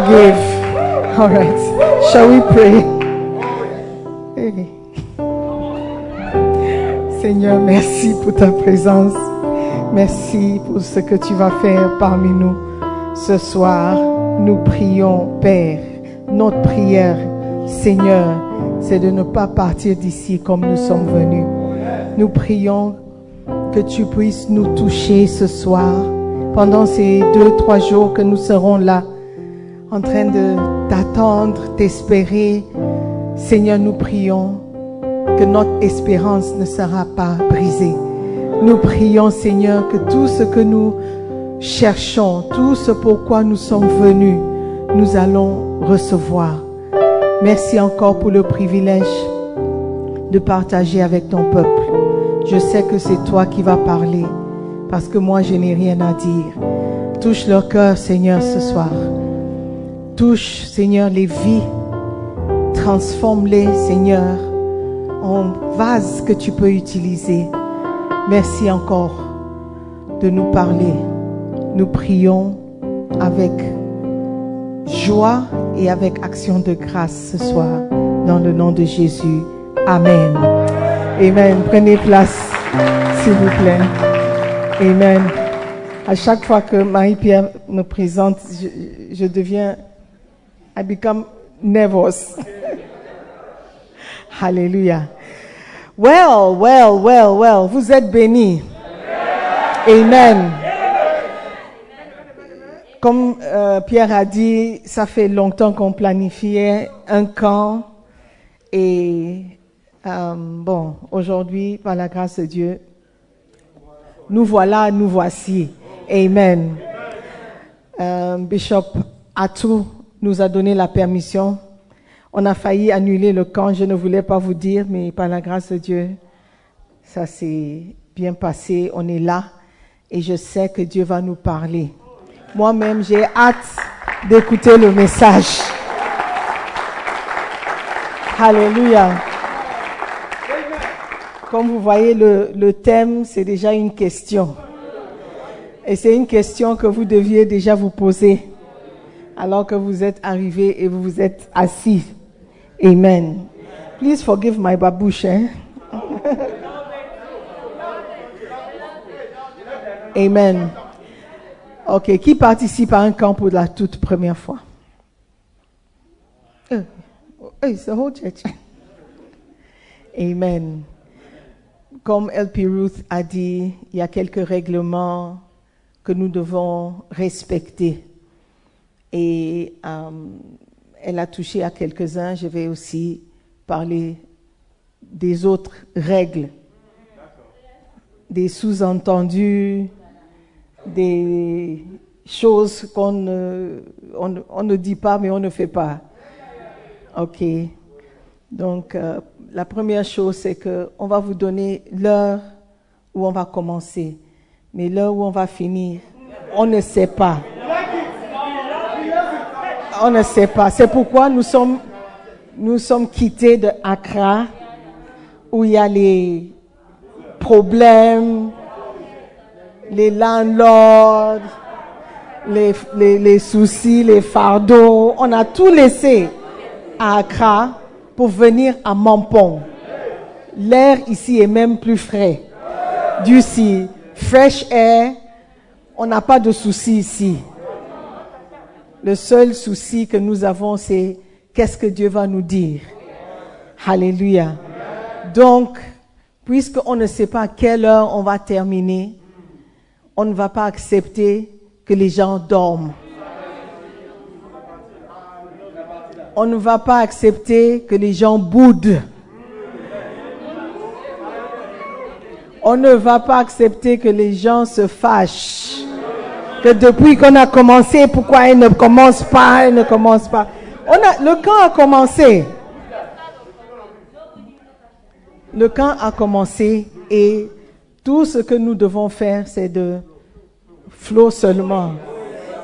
All right. Shall we pray? Hey. Seigneur, merci pour ta présence. Merci pour ce que tu vas faire parmi nous ce soir. Nous prions, Père. Notre prière, Seigneur, c'est de ne pas partir d'ici comme nous sommes venus. Nous prions que tu puisses nous toucher ce soir pendant ces deux, trois jours que nous serons là en train de t'attendre, t'espérer. Seigneur, nous prions que notre espérance ne sera pas brisée. Nous prions, Seigneur, que tout ce que nous cherchons, tout ce pourquoi nous sommes venus, nous allons recevoir. Merci encore pour le privilège de partager avec ton peuple. Je sais que c'est toi qui vas parler parce que moi je n'ai rien à dire. Touche leur cœur, Seigneur, ce soir. Touche, Seigneur, les vies. Transforme-les, Seigneur, en vase que tu peux utiliser. Merci encore de nous parler. Nous prions avec joie et avec action de grâce ce soir, dans le nom de Jésus. Amen. Amen. Prenez place, s'il vous plaît. Amen. À chaque fois que Marie-Pierre me présente, je, je, deviens, I become nervous. Hallelujah. Well, well, well, well, vous êtes bénis. Amen. Comme euh, Pierre a dit, ça fait longtemps qu'on planifiait un camp et euh, bon, aujourd'hui, par la grâce de Dieu, nous voilà, nous voici. Amen. Euh, Bishop Atou nous a donné la permission. On a failli annuler le camp, je ne voulais pas vous dire, mais par la grâce de Dieu, ça s'est bien passé. On est là et je sais que Dieu va nous parler. Moi-même, j'ai hâte d'écouter le message. Alléluia. Comme vous voyez, le, le thème, c'est déjà une question. Et c'est une question que vous deviez déjà vous poser alors que vous êtes arrivé et vous vous êtes assis. Amen. Please forgive my babouche. Hein? Amen. Ok, qui participe à un camp pour la toute première fois? Uh, it's the whole. Amen. Comme LP Ruth a dit, il y a quelques règlements que nous devons respecter. Et um, elle a touché à quelques-uns. Je vais aussi parler des autres règles, des sous-entendus, des choses qu'on ne, on, on ne dit pas mais on ne fait pas. Ok. Donc, euh, la première chose, c'est que on va vous donner l'heure où on va commencer, mais l'heure où on va finir, on ne sait pas. On ne sait pas. C'est pourquoi nous sommes, quittés de Accra, où il y a les problèmes, les landlords, les, les, les soucis, les fardeaux. On a tout laissé à Accra pour venir à Mampong. L'air ici est même plus frais. D'ici, fresh air, on n'a pas de soucis ici. Le seul souci que nous avons, c'est qu'est-ce que Dieu va nous dire. Alléluia. Donc, puisqu'on ne sait pas à quelle heure on va terminer, on ne va pas accepter que les gens dorment. On ne va pas accepter que les gens boudent. On ne va pas accepter que les gens se fâchent. Que depuis qu'on a commencé, pourquoi ils ne commencent pas, ils ne commencent pas? On a, le camp a commencé. Le camp a commencé et tout ce que nous devons faire, c'est de flot seulement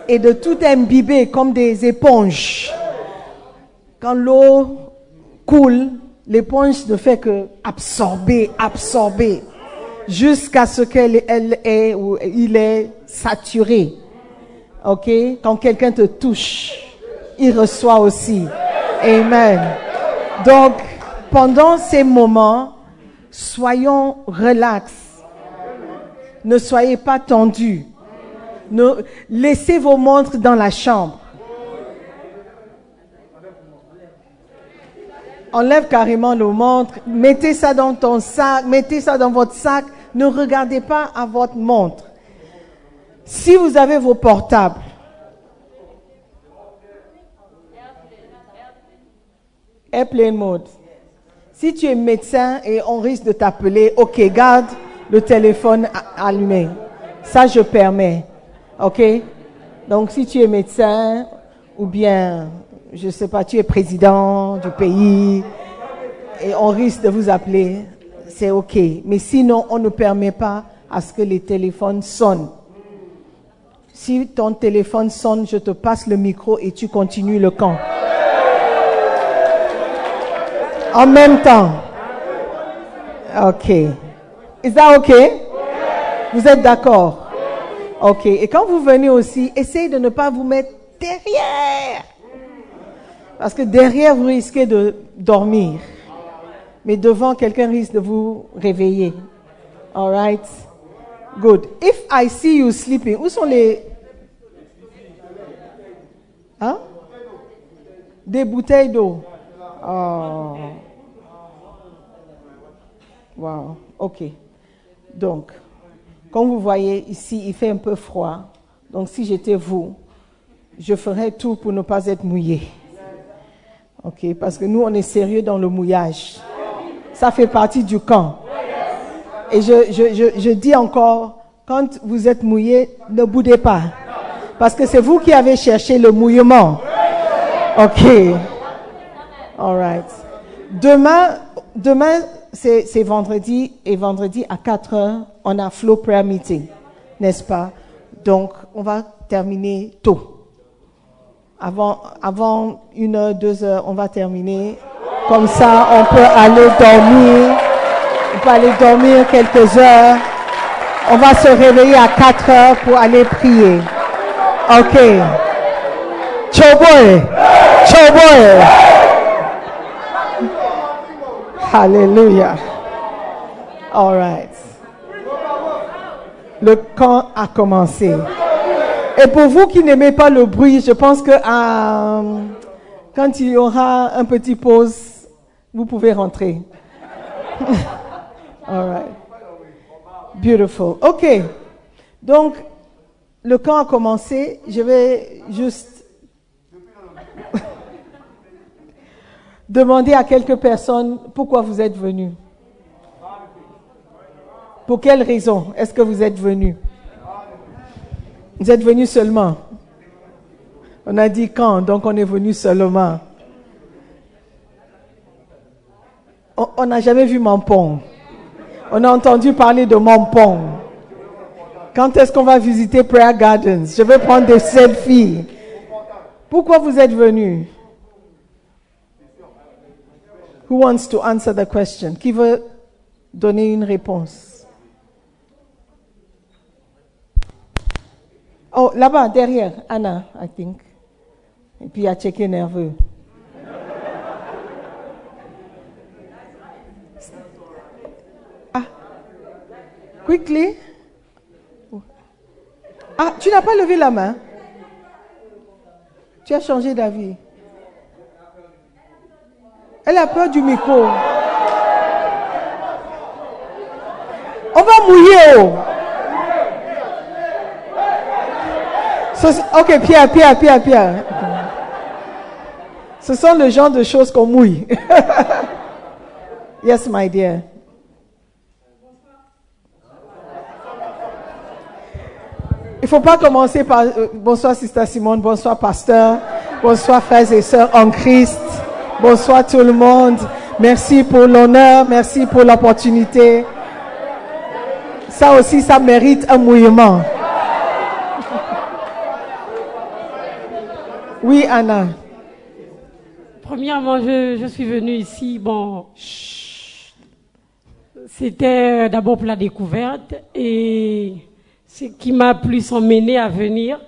et de tout imbiber comme des éponges. Quand l'eau coule, l'éponge ne fait que absorber, absorber, jusqu'à ce qu'elle elle est ou il est saturé. Ok? Quand quelqu'un te touche, il reçoit aussi. Amen. Donc, pendant ces moments, soyons relax. Ne soyez pas tendus. laissez vos montres dans la chambre. Enlève carrément nos montres, mettez ça dans ton sac, mettez ça dans votre sac. Ne regardez pas à votre montre. Si vous avez vos portables, airplane mode. Si tu es médecin et on risque de t'appeler, ok, garde le téléphone allumé. Ça, je permets. Ok? Donc, si tu es médecin ou bien, je sais pas, tu es président du pays et on risque de vous appeler, c'est ok. Mais sinon, on ne permet pas à ce que les téléphones sonnent. Si ton téléphone sonne, je te passe le micro et tu continues le camp. En même temps. OK. Is that OK? Vous êtes d'accord? OK. Et quand vous venez aussi, essayez de ne pas vous mettre derrière. Parce que derrière, vous risquez de dormir. Mais devant, quelqu'un risque de vous réveiller. All right? Good. If I see you sleeping, où sont les... Des bouteilles d'eau. Oh. Wow. OK. Donc, comme vous voyez ici, il fait un peu froid. Donc, si j'étais vous, je ferais tout pour ne pas être mouillé. OK? Parce que nous, on est sérieux dans le mouillage. Ça fait partie du camp. Et je, je, je, dis encore, quand vous êtes mouillé, ne boudez pas. Parce que c'est vous qui avez cherché le mouillement. OK. All right. Demain, demain c'est vendredi et vendredi à 4 heures, on a Flow Prayer Meeting, n'est-ce pas? Donc, on va terminer tôt. Avant, avant une heure, deux heures, on va terminer. Comme ça, on peut aller dormir. On peut aller dormir quelques heures. On va se réveiller à 4 heures pour aller prier. OK. Choboy. Alléluia. All right. Le camp a commencé. Et pour vous qui n'aimez pas le bruit, je pense que euh, quand il y aura un petit pause, vous pouvez rentrer. All right. Beautiful. OK. Donc, le camp a commencé. Je vais juste demander à quelques personnes pourquoi vous êtes venus. Pour quelle raison est-ce que vous êtes venus? Vous êtes venus seulement. On a dit quand, donc on est venu seulement. On n'a jamais vu Mampong. On a entendu parler de Mampong. Quand est-ce qu'on va visiter Prayer Gardens? Je vais prendre des selfies. Pourquoi vous êtes venus? Who wants to answer the question? Qui veut donner une réponse? Oh, là-bas, derrière, Anna, I think. Et puis, il a checké nerveux. Ah, quickly. Ah, tu n'as pas levé la main. Tu as changé d'avis. Elle a peur du micro. On va mouiller. Oh. Ok, Pierre, Pierre, Pierre, Pierre. Ce sont le genre de choses qu'on mouille. yes, my dear. Il ne faut pas commencer par euh, bonsoir, Sister Simone, bonsoir, pasteur, bonsoir, frères et sœurs en Christ. Bonsoir tout le monde. Merci pour l'honneur, merci pour l'opportunité. Ça aussi, ça mérite un mouillement. Oui, Anna. Premièrement, je, suis venue ici, bon, c'était d'abord pour la découverte et ce qui m'a plus emmené à venir,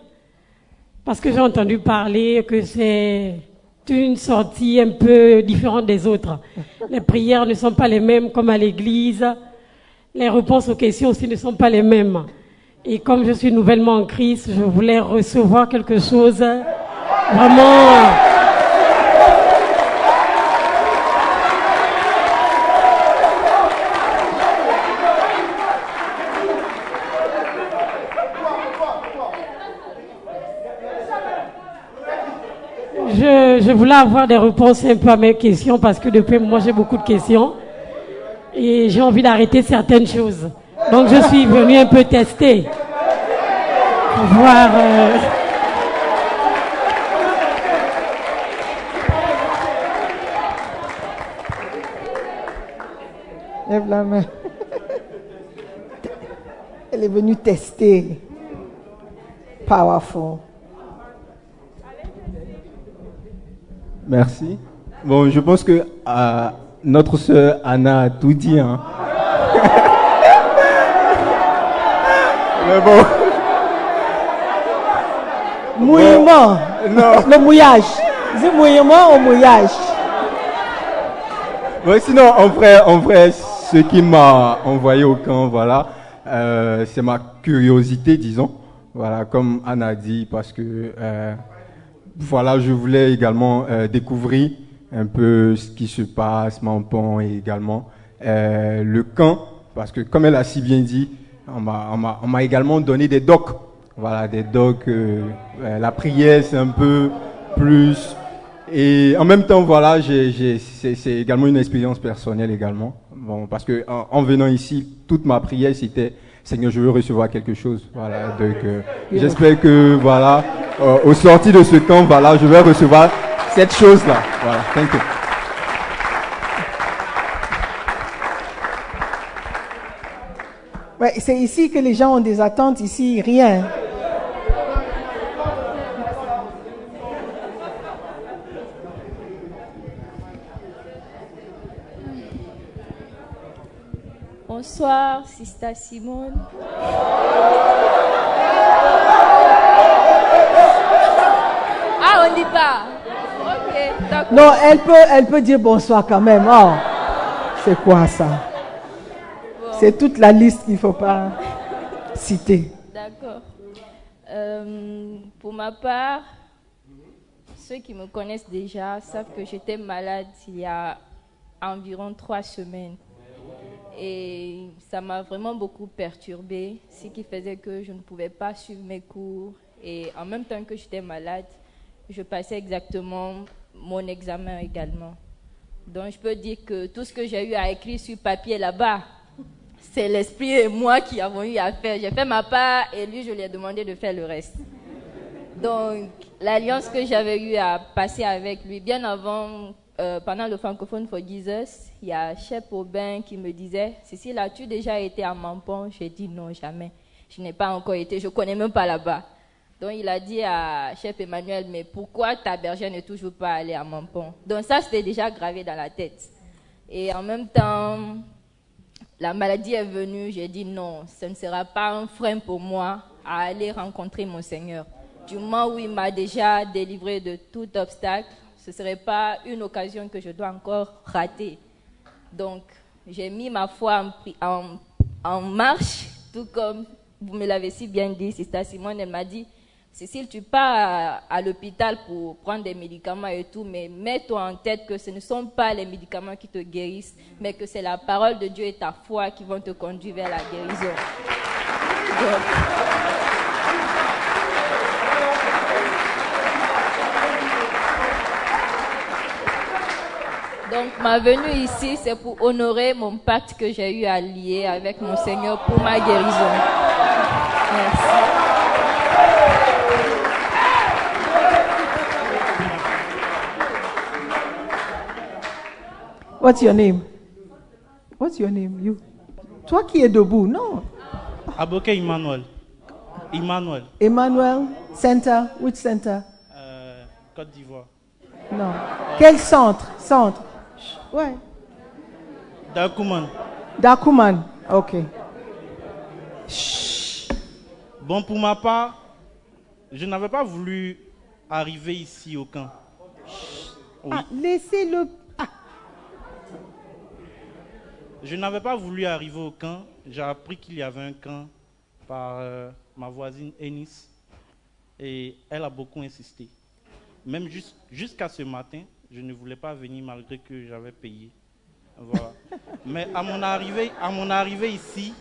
parce que j'ai entendu parler que c'est une sortie un peu différente des autres. Les prières ne sont pas les mêmes comme à l'église. Les réponses aux questions aussi ne sont pas les mêmes. Et comme je suis nouvellement en Christ, je voulais recevoir quelque chose vraiment je, voulais avoir des réponses un peu à mes questions parce que depuis moi j'ai beaucoup de questions et j'ai envie d'arrêter certaines choses. Donc je suis venu un peu tester pour voir. Euh, Lève la main. Elle est venue tester. Powerful. Merci. Bon, je pense que euh, notre sœur Anna a tout dit. Hein. Mais bon. Mouillement. Non. Le mouillage. C'est mouillement ou mouillage Oui, sinon, en vrai, en vrai, ce qui m'a envoyé au camp, voilà, euh, c'est ma curiosité, disons. Voilà, comme Anna a dit, parce que euh, voilà, je voulais également euh, découvrir un peu ce qui se passe, Mampon et également euh, le camp, parce que comme elle a si bien dit, on m'a également donné des docs. Voilà, des docs. Euh, la prière, c'est un peu plus. Et en même temps, voilà, c'est également une expérience personnelle également. Bon, parce que en venant ici, toute ma prière, c'était Seigneur, je veux recevoir quelque chose. Voilà, donc euh, j'espère que voilà, euh, au sorti de ce temps, voilà, je vais recevoir cette chose-là. Voilà, thank you. Ouais, c'est ici que les gens ont des attentes, ici rien. Bonsoir, Sista Simone. Ah, on dit pas. Non, elle peut, elle peut dire bonsoir quand même. Oh, c'est quoi ça? C'est toute la liste qu'il ne faut pas citer. D'accord. Euh, pour ma part, ceux qui me connaissent déjà savent que j'étais malade il y a environ trois semaines. Et ça m'a vraiment beaucoup perturbée, ce qui faisait que je ne pouvais pas suivre mes cours. Et en même temps que j'étais malade, je passais exactement mon examen également. Donc je peux dire que tout ce que j'ai eu à écrire sur papier là-bas, c'est l'esprit et moi qui avons eu à faire. J'ai fait ma part et lui, je lui ai demandé de faire le reste. Donc l'alliance que j'avais eu à passer avec lui, bien avant euh, pendant le francophone for Jesus, il y a Chef Aubin qui me disait Cécile, as-tu déjà été à Mampon J'ai dit non, jamais. Je n'ai pas encore été, je ne connais même pas là-bas. Donc il a dit à Chef Emmanuel Mais pourquoi ta bergère n'est toujours pas allée à Mampon Donc ça, c'était déjà gravé dans la tête. Et en même temps, la maladie est venue. J'ai dit non, ce ne sera pas un frein pour moi à aller rencontrer mon Seigneur. Du moment où il m'a déjà délivré de tout obstacle, ce ne serait pas une occasion que je dois encore rater. Donc, j'ai mis ma foi en, marche, tout comme vous me l'avez si bien dit, Sister Simone, elle m'a dit, Cécile, tu pars à, l'hôpital pour prendre des médicaments et tout, mais mets-toi en tête que ce ne sont pas les médicaments qui te guérissent, mais que c'est la parole de Dieu et ta foi qui vont te conduire vers la guérison. Donc ma venue ici, c'est pour honorer mon pacte que j'ai eu à lier avec mon Seigneur pour ma guérison. Merci. What's your name? What's your name? You? Toi qui es debout, non? Aboke Emmanuel. Emmanuel. Emmanuel Center. Which center? Euh, Côte d'Ivoire. Non. Quel centre? Centre. Ouais. Dakuman. Dakuman, ok. Bon, pour ma part, je n'avais pas voulu arriver ici au camp. Oui. Ah, laissez-le. Ah, Je n'avais pas voulu arriver au camp. J'ai appris qu'il y avait un camp par euh, ma voisine Ennis. Et elle a beaucoup insisté. Même jus- jusqu'à ce matin, je ne voulais pas venir malgré que j'avais payé. Voilà. Mais à mon, arrivée, à mon arrivée ici,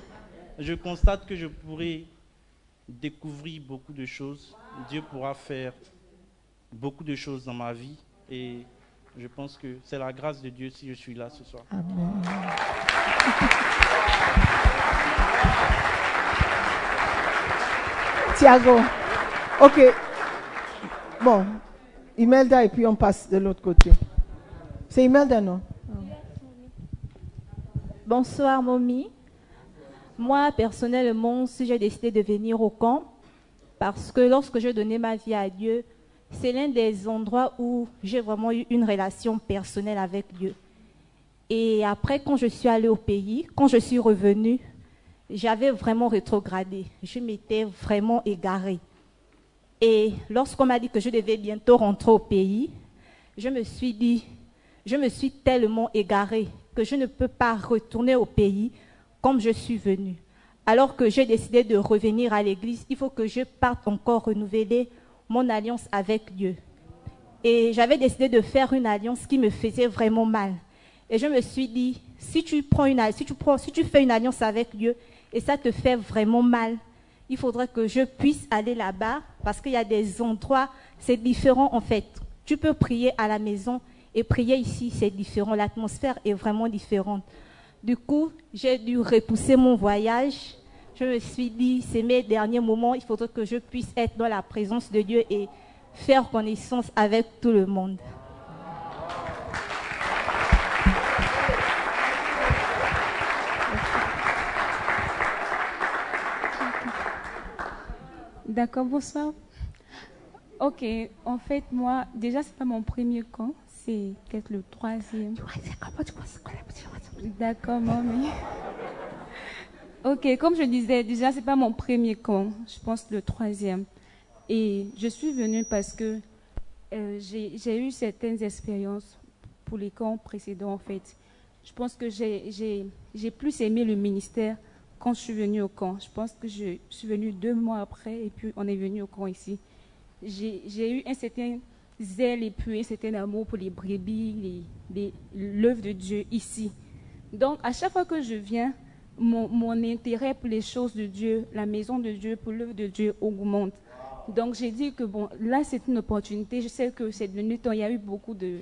je constate que je pourrai découvrir beaucoup de choses. Dieu pourra faire beaucoup de choses dans ma vie. Et je pense que c'est la grâce de Dieu si je suis là ce soir. Amen. Thiago. Ok. Bon. Imelda et puis on passe de l'autre côté. C'est Imelda, non? Bonsoir, Mommy. Moi, personnellement, si j'ai décidé de venir au camp, parce que lorsque j'ai donné ma vie à Dieu, c'est l'un des endroits où j'ai vraiment eu une relation personnelle avec Dieu. Et après, quand je suis allée au pays, quand je suis revenue, j'avais vraiment rétrogradé. Je m'étais vraiment égarée. Et lorsqu'on m'a dit que je devais bientôt rentrer au pays, je me suis dit, je me suis tellement égarée que je ne peux pas retourner au pays comme je suis venue. Alors que j'ai décidé de revenir à l'église, il faut que je parte encore renouveler mon alliance avec Dieu. Et j'avais décidé de faire une alliance qui me faisait vraiment mal. Et je me suis dit, si tu, prends une, si tu, prends, si tu fais une alliance avec Dieu et ça te fait vraiment mal, il faudrait que je puisse aller là-bas parce qu'il y a des endroits, c'est différent en fait. Tu peux prier à la maison et prier ici, c'est différent. L'atmosphère est vraiment différente. Du coup, j'ai dû repousser mon voyage. Je me suis dit, c'est mes derniers moments, il faudrait que je puisse être dans la présence de Dieu et faire connaissance avec tout le monde. D'accord, bonsoir. Ok, en fait, moi, déjà, c'est pas mon premier camp, c'est peut-être le troisième. D'accord, mamie. Ok, comme je disais, déjà, c'est pas mon premier camp, je pense le troisième. Et je suis venue parce que euh, j'ai eu certaines expériences pour les camps précédents, en fait. Je pense que j'ai plus aimé le ministère quand je suis venue au camp. Je pense que je suis venue deux mois après et puis on est venu au camp ici. J'ai eu un certain zèle et puis un certain amour pour les brebis, l'œuvre de Dieu ici. Donc, à chaque fois que je viens, mon, intérêt pour les choses de Dieu, la maison de Dieu, pour l'œuvre de Dieu augmente. Donc, j'ai dit que bon, là, c'est une opportunité. Je sais que c'est devenu temps, il y a eu beaucoup de,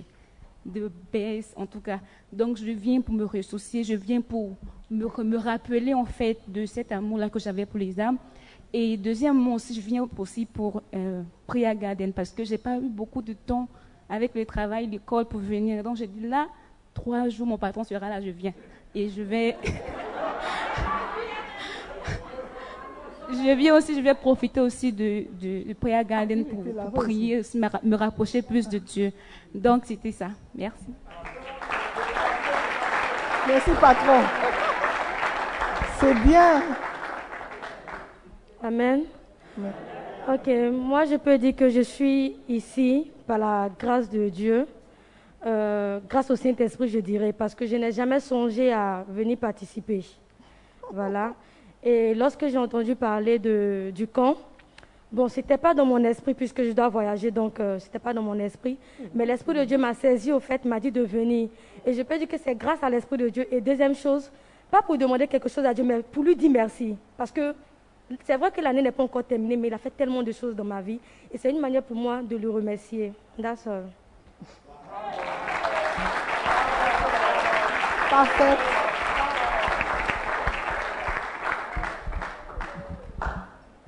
de baisse, en tout cas. Donc, je viens pour me ressoucier, je viens pour me, me rappeler, en fait, de cet amour-là que j'avais pour les âmes. Et deuxièmement aussi, je viens aussi pour euh, Priya Garden parce que j'ai pas eu beaucoup de temps avec le travail, l'école pour venir. Donc, j'ai dit là, trois jours, mon patron sera là, je viens. Et je vais. je viens aussi, je vais profiter aussi de, de, de Prayer Garden pour, pour prier, aussi, me, ra- me rapprocher plus de Dieu. Donc, c'était ça. Merci. Merci, patron. C'est bien. Amen. Ok, moi je peux dire que je suis ici par la grâce de Dieu, euh, grâce au Saint-Esprit je dirais, parce que je n'ai jamais songé à venir participer. Voilà. Et lorsque j'ai entendu parler de, du camp, bon, c'était pas dans mon esprit puisque je dois voyager, donc euh, c'était pas dans mon esprit. Mais l'Esprit de Dieu m'a saisi au fait, m'a dit de venir. Et je peux dire que c'est grâce à l'Esprit de Dieu. Et deuxième chose, pas pour demander quelque chose à Dieu, mais pour lui dire merci. Parce que c'est vrai que l'année n'est pas encore terminée, mais il a fait tellement de choses dans ma vie. Et c'est une manière pour moi de le remercier. That's all. Parfait.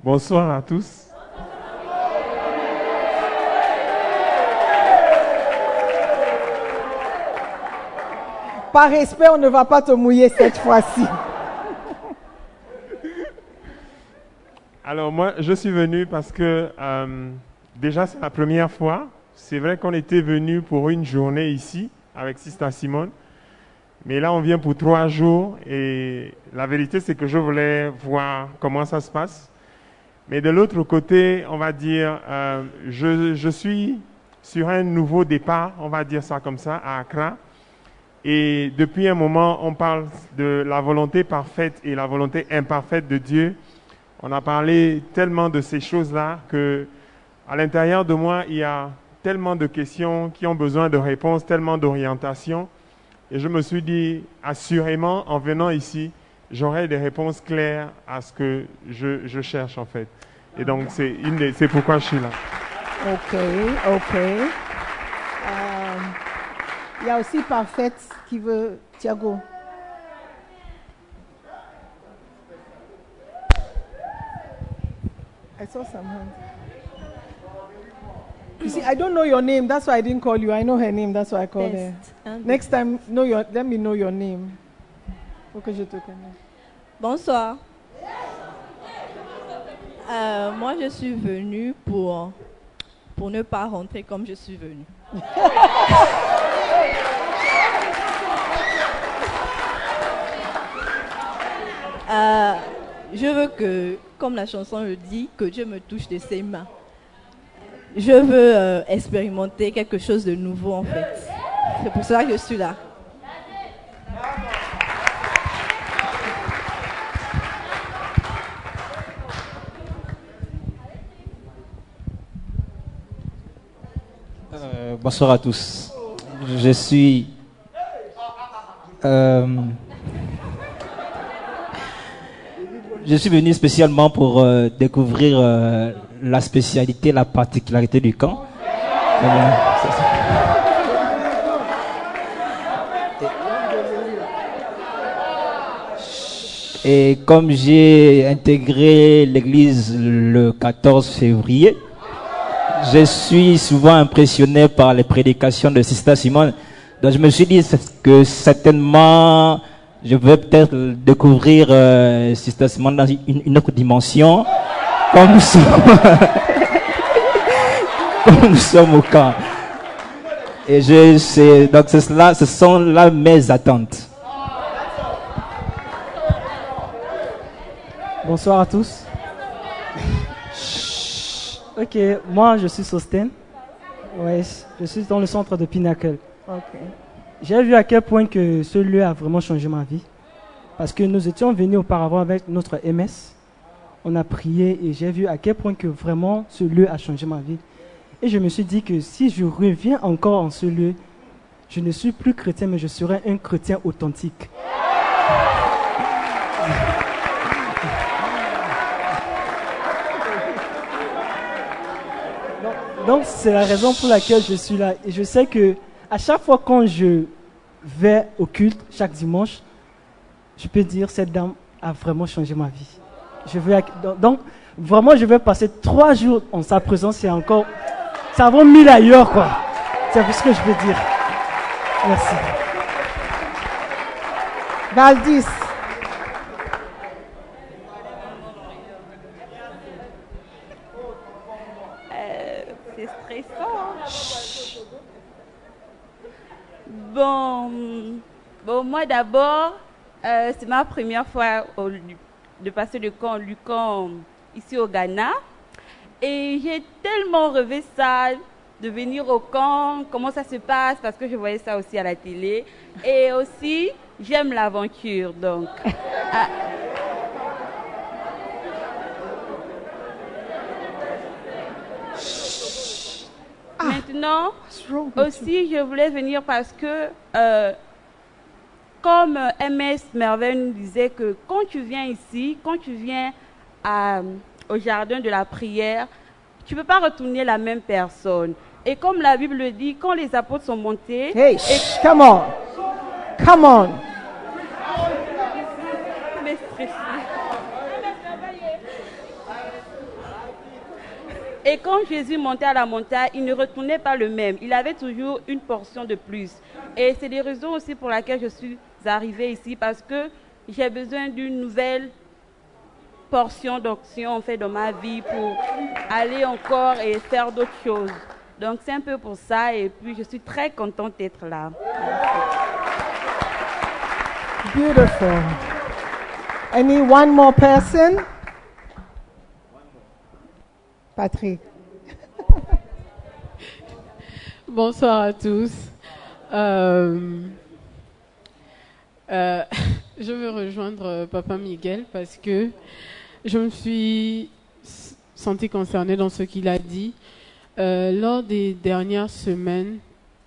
Bonsoir à tous. Par respect, on ne va pas te mouiller cette fois-ci. Alors moi, je suis venu parce que euh, déjà c'est la première fois. C'est vrai qu'on était venu pour une journée ici avec Sista Simone. Mais là, on vient pour trois jours et la vérité, c'est que je voulais voir comment ça se passe. Mais de l'autre côté, on va dire, euh, je, je suis sur un nouveau départ, on va dire ça comme ça, à Accra. Et depuis un moment, on parle de la volonté parfaite et la volonté imparfaite de Dieu. On a parlé tellement de ces choses-là que, à l'intérieur de moi, il y a tellement de questions qui ont besoin de réponses, tellement d'orientation. Et je me suis dit, assurément, en venant ici, j'aurai des réponses claires à ce que je, je cherche en fait. Et donc, c'est pourquoi je suis là. Ok, ok. Il y a aussi Parfaite qui veut. Thiago. I saw some hands. You see, I don't know your name. That's why I didn't call you. I know her name. That's why I called her. Deux. Next time, know your, let me know your name. Que je te connaisse. Bonsoir. Euh, moi, je suis venue pour, pour ne pas rentrer comme je suis venue. Euh, je veux que, comme la chanson le dit, que Dieu me touche de ses mains. Je veux euh, expérimenter quelque chose de nouveau en fait. C'est pour cela que je suis là. Euh, bonsoir à tous. Je suis. euh, je suis venu spécialement pour euh, découvrir euh, la spécialité, la particularité du camp. Et comme j'ai intégré l'église le 14 février, je suis souvent impressionné par les prédications de Sister Simone. Donc je me suis dit que certainement je vais peut-être découvrir euh, Sister Simone dans une, autre dimension, comme nous sommes, comme nous sommes au camp. Et je donc cela, ce sont là mes attentes. Bonsoir à tous. Ok, moi je suis Sosten. Ouais, je suis dans le centre de Pinnacle. Ok. J'ai vu à quel point que ce lieu a vraiment changé ma vie. Parce que nous étions venus auparavant avec notre MS. On a prié et j'ai vu à quel point que vraiment ce lieu a changé ma vie. Et je me suis dit que si je reviens encore en ce lieu, je ne suis plus chrétien, mais je serai un chrétien authentique. Donc c'est la raison pour laquelle je suis là. Et je sais que à chaque fois quand je vais au culte, chaque dimanche, je peux dire cette dame a vraiment changé ma vie. Donc vraiment je vais passer trois jours en sa présence et encore, ça vaut mille ailleurs quoi. C'est ce que je veux dire. Merci. Valdis. Euh, c'est stressant. Bon, bon, moi d'abord, euh, c'est ma première fois au de passer le camp Lucan ici au Ghana. Et j'ai tellement rêvé ça, de venir au camp, comment ça se passe, parce que je voyais ça aussi à la télé. Et aussi, j'aime l'aventure, donc. ah, Maintenant, aussi, je voulais venir parce que, euh, comme euh, MS Merveille nous disait que quand tu viens ici, quand tu viens à- au jardin de la prière, tu ne peux pas retourner la même personne. Et comme la Bible le dit, quand les apôtres sont montés... Hey, et- shh, come on. Come on. Mais stressé. Et quand Jésus montait à la montagne, il ne retournait pas le même. Il avait toujours une portion de plus. Et c'est des raisons aussi pour lesquelles je suis arrivée ici, parce que j'ai besoin d'une nouvelle portion d'onction en fait dans ma vie pour aller encore et faire d'autres choses. Donc c'est un peu pour ça et puis je suis très contente d'être là. Beautiful. Any one more person? Patrick. Bonsoir à tous. Euh, euh, je veux rejoindre Papa Miguel parce que je me suis sentie concernée dans ce qu'il a dit. Euh, lors des dernières semaines,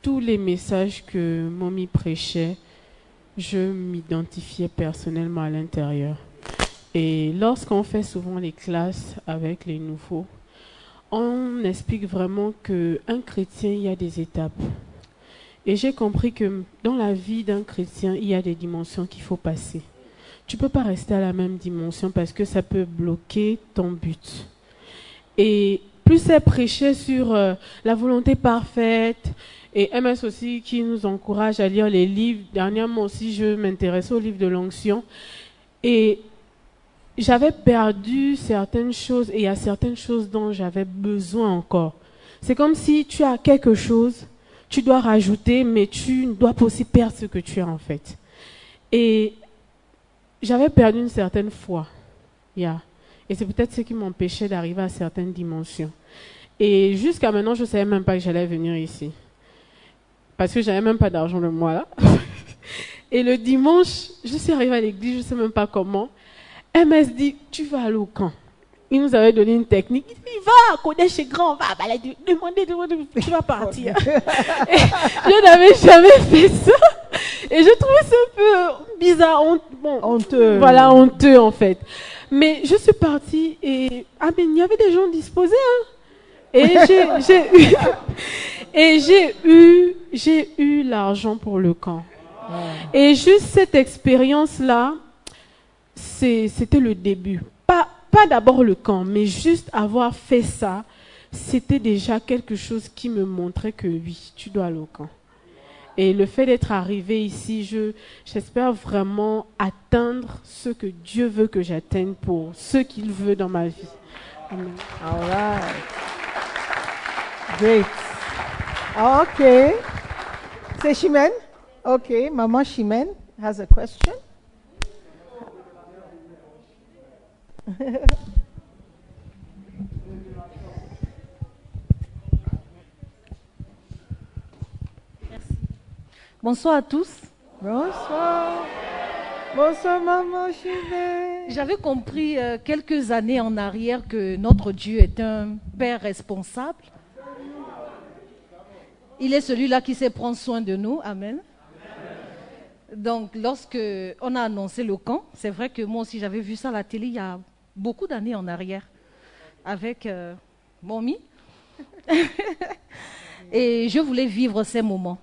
tous les messages que Mommy prêchait, je m'identifiais personnellement à l'intérieur. Et lorsqu'on fait souvent les classes avec les nouveaux, on explique vraiment qu'un chrétien, il y a des étapes. Et j'ai compris que dans la vie d'un chrétien, il y a des dimensions qu'il faut passer. Tu ne peux pas rester à la même dimension parce que ça peut bloquer ton but. Et plus c'est prêché sur euh, la volonté parfaite, et MS aussi qui nous encourage à lire les livres. Dernièrement aussi, je m'intéresse au livre de l'onction. Et j'avais perdu certaines choses et il y a certaines choses dont j'avais besoin encore. C'est comme si tu as quelque chose, tu dois rajouter, mais tu ne dois pas aussi perdre ce que tu as en fait. Et j'avais perdu une certaine foi. Yeah. Et c'est peut-être ce qui m'empêchait d'arriver à certaines dimensions. Et jusqu'à maintenant, je ne savais même pas que j'allais venir ici. Parce que j'avais même pas d'argent le mois là. Et le dimanche, je suis arrivée à l'église, je ne sais même pas comment. MS dit, tu vas aller au camp. Il nous avait donné une technique. Il dit, va, connais chez grand, va, bah, demander, demander, tu vas partir. je n'avais jamais fait ça. Et je trouvais ça un peu bizarre, bon, honteux. Voilà, honteux en fait. Mais je suis partie et, ah, mais il y avait des gens disposés, hein. Et j'ai eu, et j'ai eu, j'ai eu l'argent pour le camp. Et juste cette expérience-là, c'était le début. Pas, d'abord le camp, mais juste avoir fait ça, c'était déjà quelque chose qui me montrait que oui, tu dois aller au camp. Et le fait d'être arrivé ici, je, j'espère vraiment atteindre ce que Dieu veut que j'atteigne pour ce qu'il veut dans ma vie. All right. Great. Okay. C'est Chimène? Okay, Maman Chimène has a question. Bonsoir à tous. Bonsoir. Bonsoir, maman Chimène. J'avais compris euh, quelques années en arrière que notre Dieu est un Père responsable. Il est celui-là qui sait prendre soin de nous. Amen. Donc, lorsque on a annoncé le camp, c'est vrai que moi aussi j'avais vu ça à la télé il y a beaucoup d'années en arrière avec euh, Mommy. Et je voulais vivre ces moments.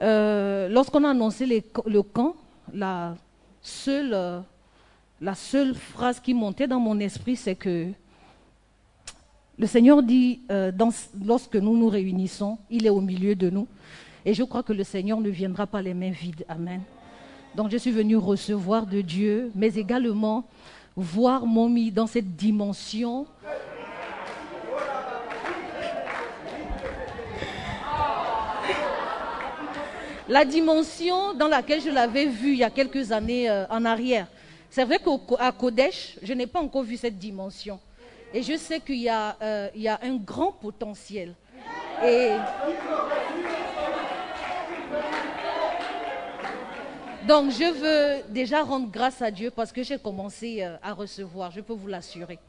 Euh, lorsqu'on a annoncé le camp, la seule, euh, la seule phrase qui montait dans mon esprit, c'est que le Seigneur dit, euh, lorsque nous nous réunissons, il est au milieu de nous. Et je crois que le Seigneur ne viendra pas les mains vides. Amen. Donc je suis venu recevoir de Dieu, mais également voir Momi dans cette dimension. La dimension dans laquelle je l'avais vue il y a quelques années euh, en arrière. C'est vrai qu'à Kodesh, je n'ai pas encore vu cette dimension. Et je sais qu'il y, euh, y, a un grand potentiel. Et donc je veux déjà rendre grâce à Dieu parce que j'ai commencé euh, à recevoir, je peux vous l'assurer.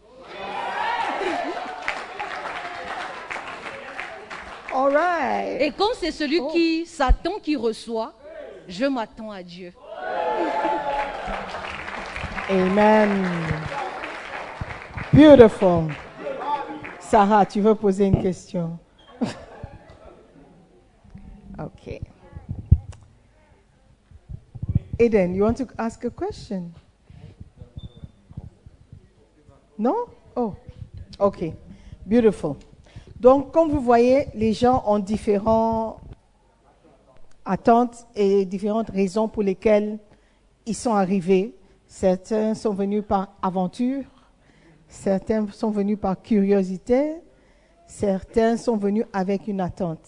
All Et comme c'est celui oh. qui s'attend qui reçoit, je m'attends à Dieu. Amen. Beautiful. Sarah, tu veux poser une question? okay. Eden, you want to ask a question? Non? Oh, ok. Beautiful. Donc, comme vous voyez, les gens ont différentes attentes et différentes raisons pour lesquelles ils sont arrivés. Certains sont venus par aventure, Certains sont venus par curiosité. Certains sont venus avec une attente.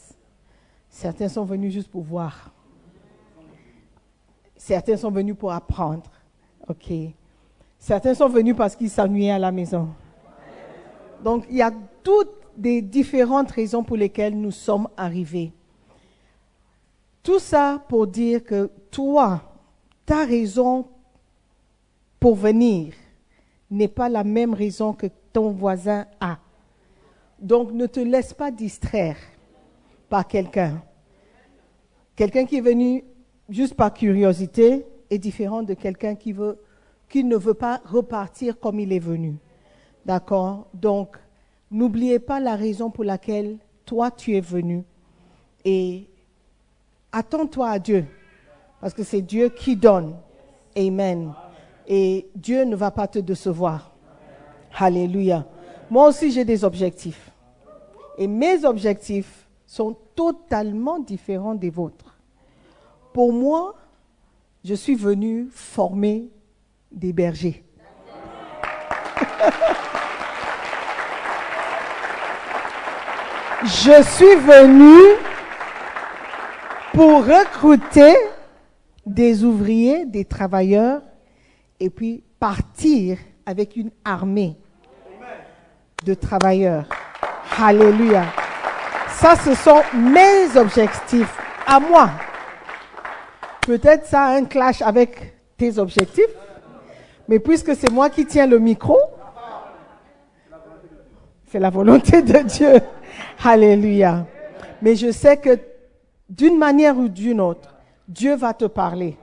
Certains sont venus juste pour voir. Certains sont venus pour apprendre. Certains sont venus parce qu'ils s'ennuyaient à la maison. Donc, il y a toutes des différentes raisons pour lesquelles nous sommes arrivés. Tout ça pour dire que toi, ta raison pour venir n'est pas la même raison que ton voisin a. Donc ne te laisse pas distraire par quelqu'un. Quelqu'un qui est venu juste par curiosité est différent de quelqu'un qui, qui ne veut pas repartir comme il est venu. D'accord? Donc, n'oubliez pas la raison pour laquelle toi tu es venu. Et attends-toi à Dieu. Parce que c'est Dieu qui donne. Amen. Et Dieu ne va pas te décevoir. Alléluia. Moi aussi, j'ai des objectifs. Et mes objectifs sont totalement différents des vôtres. Pour moi, je suis venu former des bergers. je suis venu pour recruter des ouvriers, des travailleurs, et puis partir avec une armée de travailleurs. Alléluia. Ça, ce sont mes objectifs à moi. Peut-être ça a un clash avec tes objectifs, mais puisque c'est moi qui tiens le micro, c'est la volonté de Dieu. Alléluia. Mais je sais que d'une manière ou d'une autre, Dieu va te parler.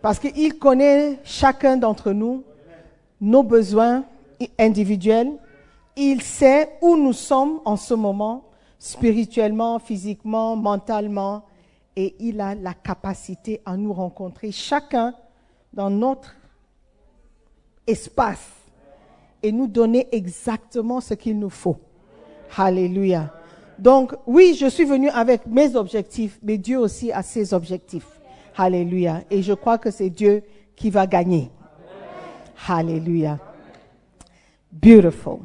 Parce qu'il connaît chacun d'entre nous, nos besoins individuels. Il sait où nous sommes en ce moment, spirituellement, physiquement, mentalement. Et il a la capacité à nous rencontrer chacun dans notre espace et nous donner exactement ce qu'il nous faut. Alléluia. Donc, oui, je suis venu avec mes objectifs, mais Dieu aussi a ses objectifs. Alléluia. Et je crois que c'est Dieu qui va gagner. Alléluia. Beautiful.